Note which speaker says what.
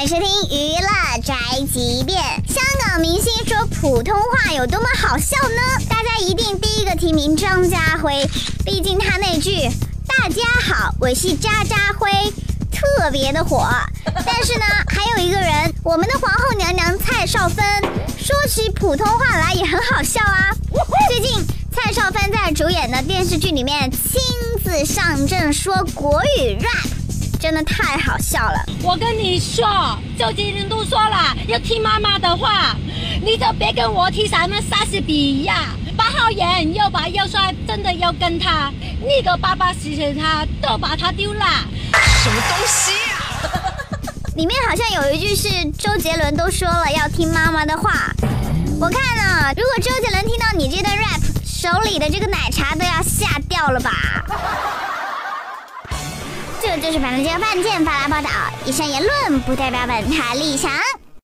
Speaker 1: 欢迎收听娱乐宅急便。香港明星说普通话有多么好笑呢？大家一定第一个提名张家辉，毕竟他那句“大家好，我是渣渣辉”特别的火。但是呢，还有一个人，我们的皇后娘娘蔡少芬，说起普通话来也很好笑啊。最近蔡少芬在主演的电视剧里面亲自上阵说国语 rap。真的太好笑了！
Speaker 2: 我跟你说，周杰伦都说了要听妈妈的话，你就别跟我提什么莎士比亚、八号人又白又帅，真的要跟他那个爸爸死死他都把他丢了。
Speaker 3: 什么东西啊？
Speaker 1: 里面好像有一句是周杰伦都说了要听妈妈的话。我看啊，如果周杰伦听到你这段 rap，手里的这个奶茶都要吓掉了吧？这就是本台这个半件发来报道，以上言论不代表本台立场。